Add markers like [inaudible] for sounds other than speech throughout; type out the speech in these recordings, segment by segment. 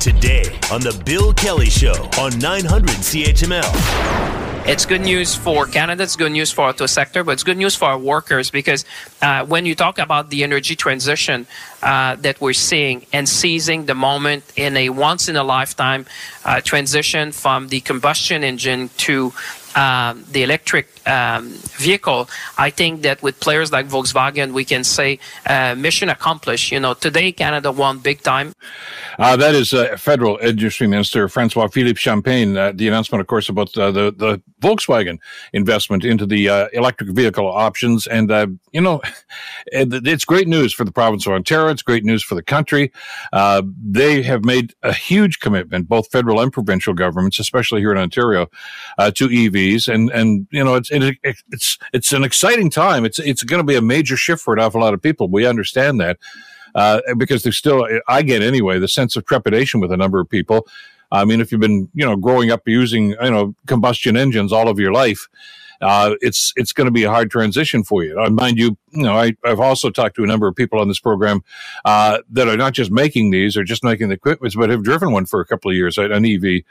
Today on The Bill Kelly Show on 900 CHML. It's good news for Canada. It's good news for auto sector, but it's good news for our workers because uh, when you talk about the energy transition uh, that we're seeing and seizing the moment in a once in a lifetime uh, transition from the combustion engine to um, the electric um, vehicle, I think that with players like Volkswagen, we can say uh, mission accomplished. You know, today Canada won big time. Uh, that is uh, Federal Industry Minister Francois Philippe Champagne. Uh, the announcement, of course, about uh, the the Volkswagen investment into the uh, electric vehicle options, and you know, [laughs] it's great news for the province of Ontario. It's great news for the country. they have made a huge commitment, both federal and provincial governments, especially here in Ontario, to And and you know, it's it's it's an exciting time. It's it's going to be a major shift for an awful lot of people. We understand that uh, because there's still I get anyway the sense of trepidation with a number of people. I mean, if you've been you know growing up using you know combustion engines all of your life uh, it's it's going to be a hard transition for you. Uh, mind you, you know, I, have also talked to a number of people on this program uh, that are not just making these or just making the equipment, but have driven one for a couple of years, an EV,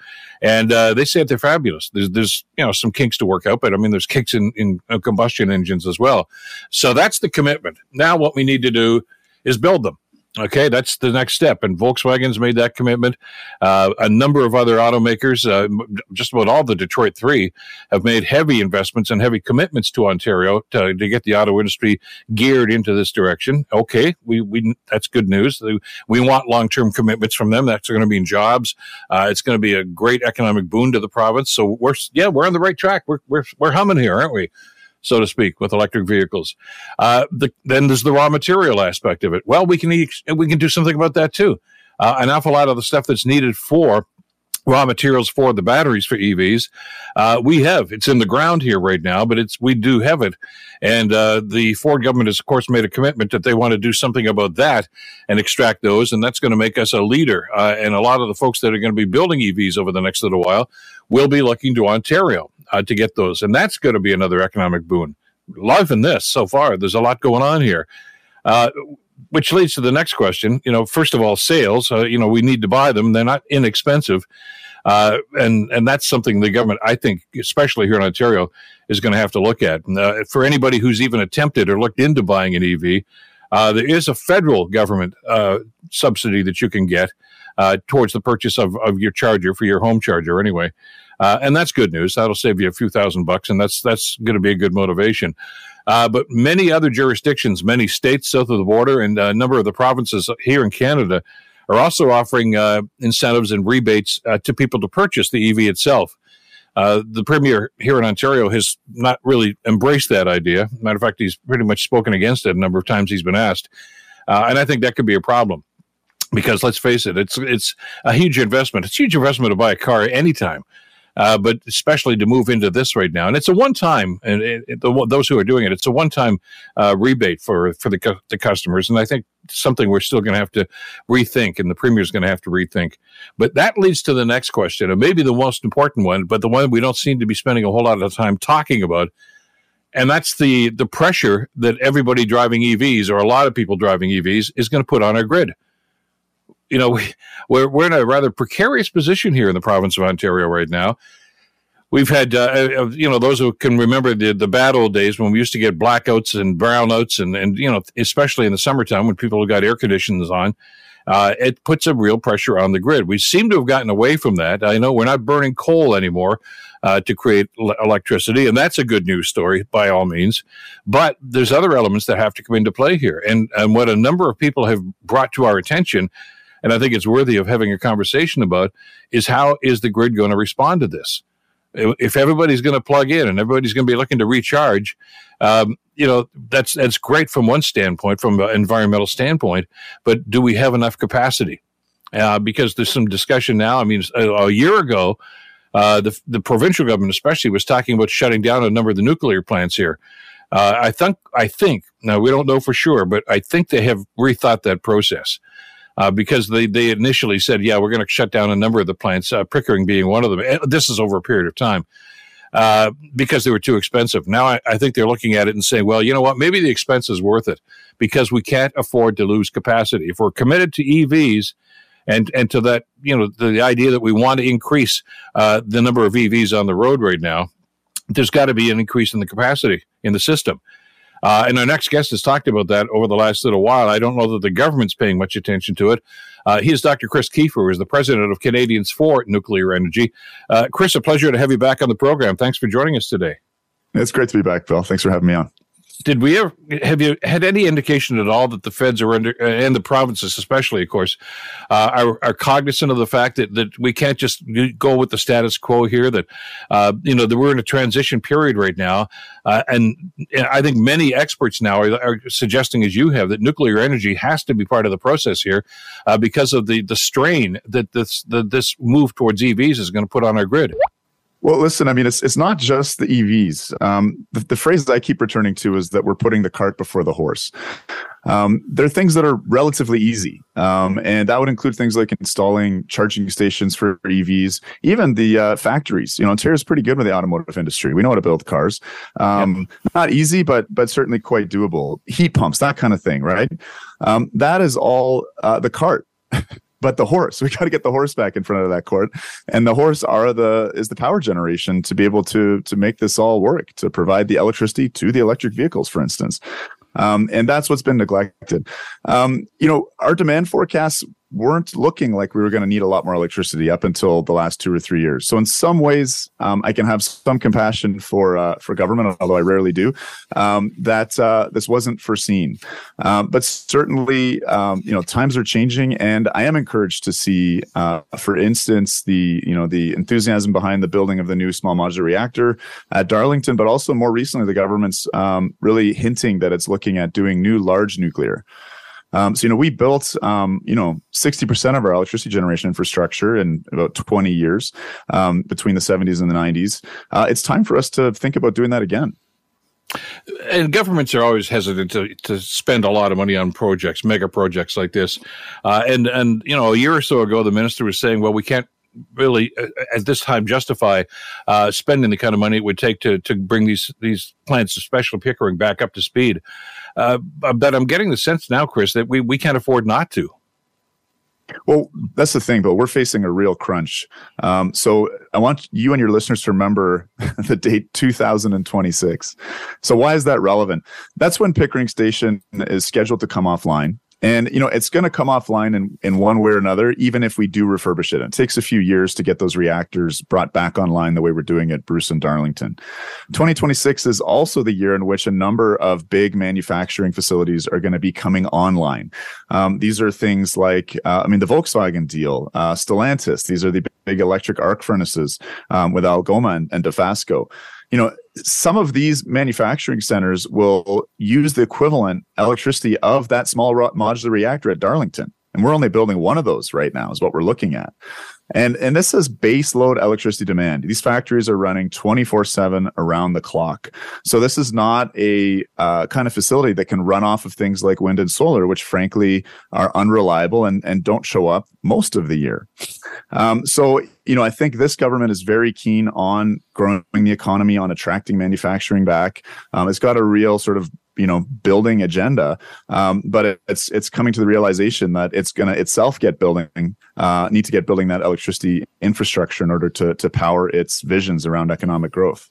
and uh, they say that they're fabulous. There's there's you know some kinks to work out, but I mean there's kinks in in uh, combustion engines as well. So that's the commitment. Now what we need to do is build them. Okay, that's the next step. And Volkswagen's made that commitment. Uh, a number of other automakers, uh, just about all the Detroit three, have made heavy investments and heavy commitments to Ontario to, to get the auto industry geared into this direction. Okay, we, we that's good news. We want long term commitments from them. That's going to mean jobs. Uh, it's going to be a great economic boon to the province. So we're yeah, we're on the right track. We're we're we're humming here, aren't we? So to speak, with electric vehicles. Uh, the, then there's the raw material aspect of it. Well, we can we can do something about that too. Uh, an awful lot of the stuff that's needed for raw materials for the batteries for EVs. Uh, we have it's in the ground here right now, but it's we do have it, and uh, the Ford government has of course made a commitment that they want to do something about that and extract those, and that's going to make us a leader. Uh, and a lot of the folks that are going to be building EVs over the next little while will be looking to Ontario uh, to get those. And that's going to be another economic boon. Loving this so far. There's a lot going on here. Uh, which leads to the next question. You know, first of all, sales. Uh, you know, we need to buy them. They're not inexpensive, uh, and and that's something the government, I think, especially here in Ontario, is going to have to look at. Uh, for anybody who's even attempted or looked into buying an EV, uh, there is a federal government uh, subsidy that you can get uh, towards the purchase of, of your charger for your home charger, anyway. Uh, and that's good news. That'll save you a few thousand bucks, and that's that's going to be a good motivation. Uh, but many other jurisdictions, many states south of the border, and a number of the provinces here in Canada are also offering uh, incentives and rebates uh, to people to purchase the EV itself. Uh, the premier here in Ontario has not really embraced that idea. Matter of fact, he's pretty much spoken against it a number of times he's been asked, uh, and I think that could be a problem because let's face it, it's it's a huge investment. It's a huge investment to buy a car anytime uh, but especially to move into this right now. And it's a one time, and it, it, the, those who are doing it, it's a one time uh, rebate for for the, the customers. And I think something we're still going to have to rethink, and the premier is going to have to rethink. But that leads to the next question, and maybe the most important one, but the one we don't seem to be spending a whole lot of time talking about. And that's the the pressure that everybody driving EVs, or a lot of people driving EVs, is going to put on our grid you know, we, we're, we're in a rather precarious position here in the province of Ontario right now. We've had, uh, uh, uh, you know, those who can remember the, the bad old days when we used to get blackouts and brownouts, and, and you know, especially in the summertime when people have got air conditioners on, uh, it puts a real pressure on the grid. We seem to have gotten away from that. I know we're not burning coal anymore uh, to create l- electricity, and that's a good news story by all means. But there's other elements that have to come into play here, and and what a number of people have brought to our attention and I think it's worthy of having a conversation about is how is the grid going to respond to this? If everybody's going to plug in and everybody's going to be looking to recharge, um, you know that's that's great from one standpoint, from an environmental standpoint. But do we have enough capacity? Uh, because there's some discussion now. I mean, a, a year ago, uh, the the provincial government, especially, was talking about shutting down a number of the nuclear plants here. Uh, I think I think now we don't know for sure, but I think they have rethought that process uh, because they, they initially said, yeah, we're going to shut down a number of the plants, uh, Pickering being one of them. And this is over a period of time. Uh, because they were too expensive. Now I, I, think they're looking at it and saying, well, you know what? Maybe the expense is worth it because we can't afford to lose capacity. If we're committed to EVs and and to that you know the idea that we want to increase uh, the number of EVs on the road right now, there's got to be an increase in the capacity in the system. Uh, and our next guest has talked about that over the last little while. I don't know that the government's paying much attention to it. Uh, he is Dr. Chris Keefer, who is the president of Canadians for Nuclear Energy. Uh, Chris, a pleasure to have you back on the program. Thanks for joining us today. It's great to be back, Bill. Thanks for having me on did we ever have you had any indication at all that the feds are under uh, and the provinces especially of course uh, are, are cognizant of the fact that, that we can't just go with the status quo here that uh, you know that we're in a transition period right now uh, and i think many experts now are, are, suggesting as you have that nuclear energy has to be part of the process here uh, because of the the strain that this the, this move towards evs is going to put on our grid well, listen, I mean, it's it's not just the EVs. Um, the, the, phrase that I keep returning to is that we're putting the cart before the horse. Um, there are things that are relatively easy, um, and that would include things like installing charging stations for EVs, even the uh, factories. You know, Ontario is pretty good with the automotive industry. We know how to build cars. Um. Not easy, but but certainly quite doable. Heat pumps, that kind of thing, right? Um, that is all uh, the cart. [laughs] but the horse [laughs] we got to get the horse back in front of that court. And the horse are the is the power generation to be able to to make this all work to provide the electricity to the electric vehicles for instance. Um, and that's what's been neglected. Um, you know our demand forecasts weren't looking like we were going to need a lot more electricity up until the last two or three years. So in some ways, um, I can have some compassion for uh, for government, although I rarely do. Um, that uh, this wasn't foreseen, um, but certainly, um, you know, times are changing, and I am encouraged to see, uh, for instance, the you know the enthusiasm behind the building of the new small modular reactor at Darlington, but also more recently, the government's um, really hinting that it's looking at doing new large nuclear. Um, so, you know, we built, um, you know, 60% of our electricity generation infrastructure in about 20 years um, between the 70s and the 90s. Uh, it's time for us to think about doing that again. And governments are always hesitant to, to spend a lot of money on projects, mega projects like this. Uh, and and you know, a year or so ago, the minister was saying, "Well, we can't really uh, at this time justify uh, spending the kind of money it would take to to bring these these plants, especially Pickering, back up to speed. Uh, but I'm getting the sense now, Chris, that we we can't afford not to. Well, that's the thing, but we're facing a real crunch. Um, so I want you and your listeners to remember [laughs] the date 2026. So why is that relevant? That's when Pickering Station is scheduled to come offline. And you know, it's going to come offline in, in one way or another, even if we do refurbish it. It takes a few years to get those reactors brought back online the way we're doing at Bruce and Darlington. 2026 is also the year in which a number of big manufacturing facilities are going to be coming online. Um, these are things like, uh, I mean, the Volkswagen deal, uh, Stellantis. These are the big electric arc furnaces um, with Algoma and, and Dofasco you know, some of these manufacturing centers will use the equivalent electricity of that small modular reactor at Darlington. And we're only building one of those right now, is what we're looking at. And, and this is base load electricity demand. These factories are running 24 7 around the clock. So this is not a uh, kind of facility that can run off of things like wind and solar, which frankly are unreliable and, and don't show up most of the year. Um, so, you know, I think this government is very keen on growing the economy, on attracting manufacturing back. Um, it's got a real sort of you know building agenda. Um, but it, it's it's coming to the realization that it's going to itself get building uh, need to get building that electricity infrastructure in order to to power its visions around economic growth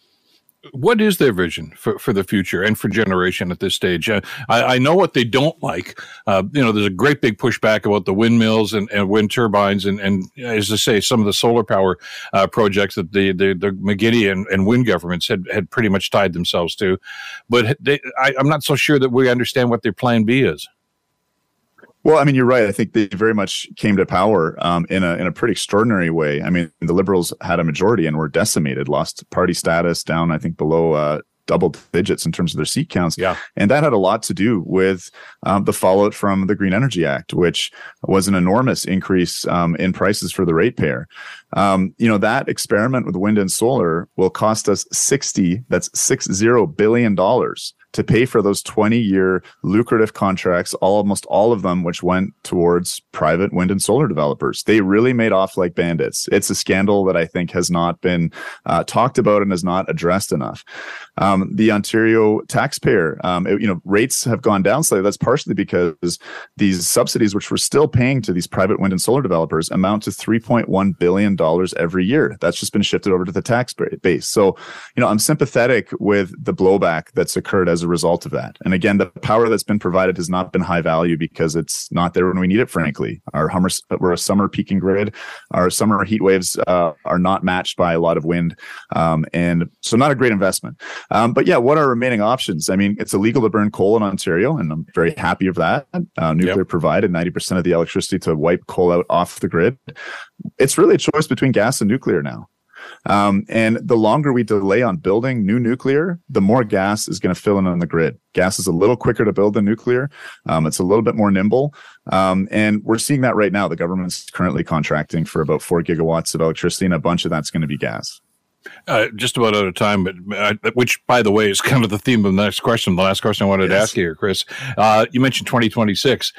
what is their vision for, for the future and for generation at this stage? Uh, I, I, know what they don't like. Uh, you know, there's a great big pushback about the windmills and, and wind turbines, and, and as I say, some of the solar power uh, projects that the the, the McGuinty and, and Wynne governments had had pretty much tied themselves to. But they, I, I'm not so sure that we understand what their plan B is. Well, I mean, you're right. I think they very much came to power um, in a in a pretty extraordinary way. I mean, the Liberals had a majority and were decimated, lost party status down, I think, below uh, double digits in terms of their seat counts. Yeah. And that had a lot to do with um, the fallout from the Green Energy Act, which was an enormous increase um, in prices for the ratepayer. Um, you know, that experiment with wind and solar will cost us 60, that's six zero billion dollars to pay for those 20 year lucrative contracts, almost all of them, which went towards private wind and solar developers. They really made off like bandits. It's a scandal that I think has not been uh, talked about and is not addressed enough. Um, the Ontario taxpayer, um, it, you know, rates have gone down slightly. That's partially because these subsidies, which we're still paying to these private wind and solar developers, amount to three point one billion dollars every year. That's just been shifted over to the tax base. So, you know, I'm sympathetic with the blowback that's occurred as a result of that. And again, the power that's been provided has not been high value because it's not there when we need it. Frankly, our Hummer, we're a summer peaking grid. Our summer heat waves uh, are not matched by a lot of wind, um, and so not a great investment. Um, but yeah, what are remaining options? I mean, it's illegal to burn coal in Ontario, and I'm very happy of that. Uh, nuclear yep. provided 90% of the electricity to wipe coal out off the grid. It's really a choice between gas and nuclear now. Um, and the longer we delay on building new nuclear, the more gas is going to fill in on the grid. Gas is a little quicker to build than nuclear. Um, it's a little bit more nimble. Um, and we're seeing that right now. The government's currently contracting for about four gigawatts of electricity, and a bunch of that's going to be gas. Uh, just about out of time, but uh, which, by the way, is [laughs] kind of the theme of the next question. The last question I wanted yes. to ask you here, Chris. Uh, you mentioned 2026.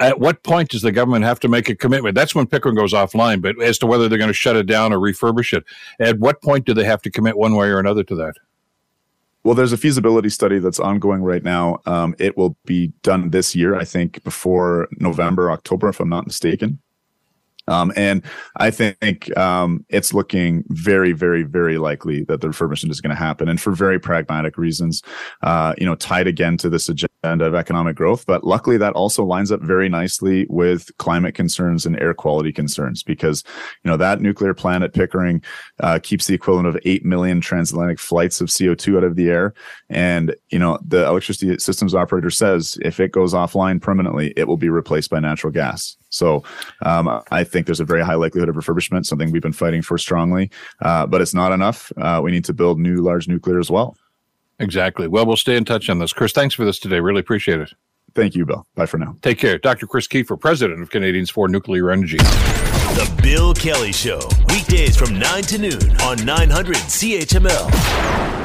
At what point does the government have to make a commitment? That's when Pickering goes offline, but as to whether they're going to shut it down or refurbish it, at what point do they have to commit one way or another to that? Well, there's a feasibility study that's ongoing right now. Um, it will be done this year, I think, before November, October, if I'm not mistaken. Um, and I think um, it's looking very, very, very likely that the refurbishment is going to happen, and for very pragmatic reasons, uh, you know, tied again to this agenda of economic growth. But luckily, that also lines up very nicely with climate concerns and air quality concerns, because you know that nuclear plant at Pickering uh, keeps the equivalent of eight million transatlantic flights of CO2 out of the air, and you know the electricity systems operator says if it goes offline permanently, it will be replaced by natural gas. So um, I think there's a very high likelihood of refurbishment, something we've been fighting for strongly, uh, but it's not enough. Uh, we need to build new large nuclear as well. Exactly. Well, we'll stay in touch on this. Chris, thanks for this today. Really appreciate it. Thank you, Bill. Bye for now. Take care. Dr. Chris Keefer, President of Canadians for Nuclear Energy. The Bill Kelly Show, weekdays from 9 to noon on 900 CHML.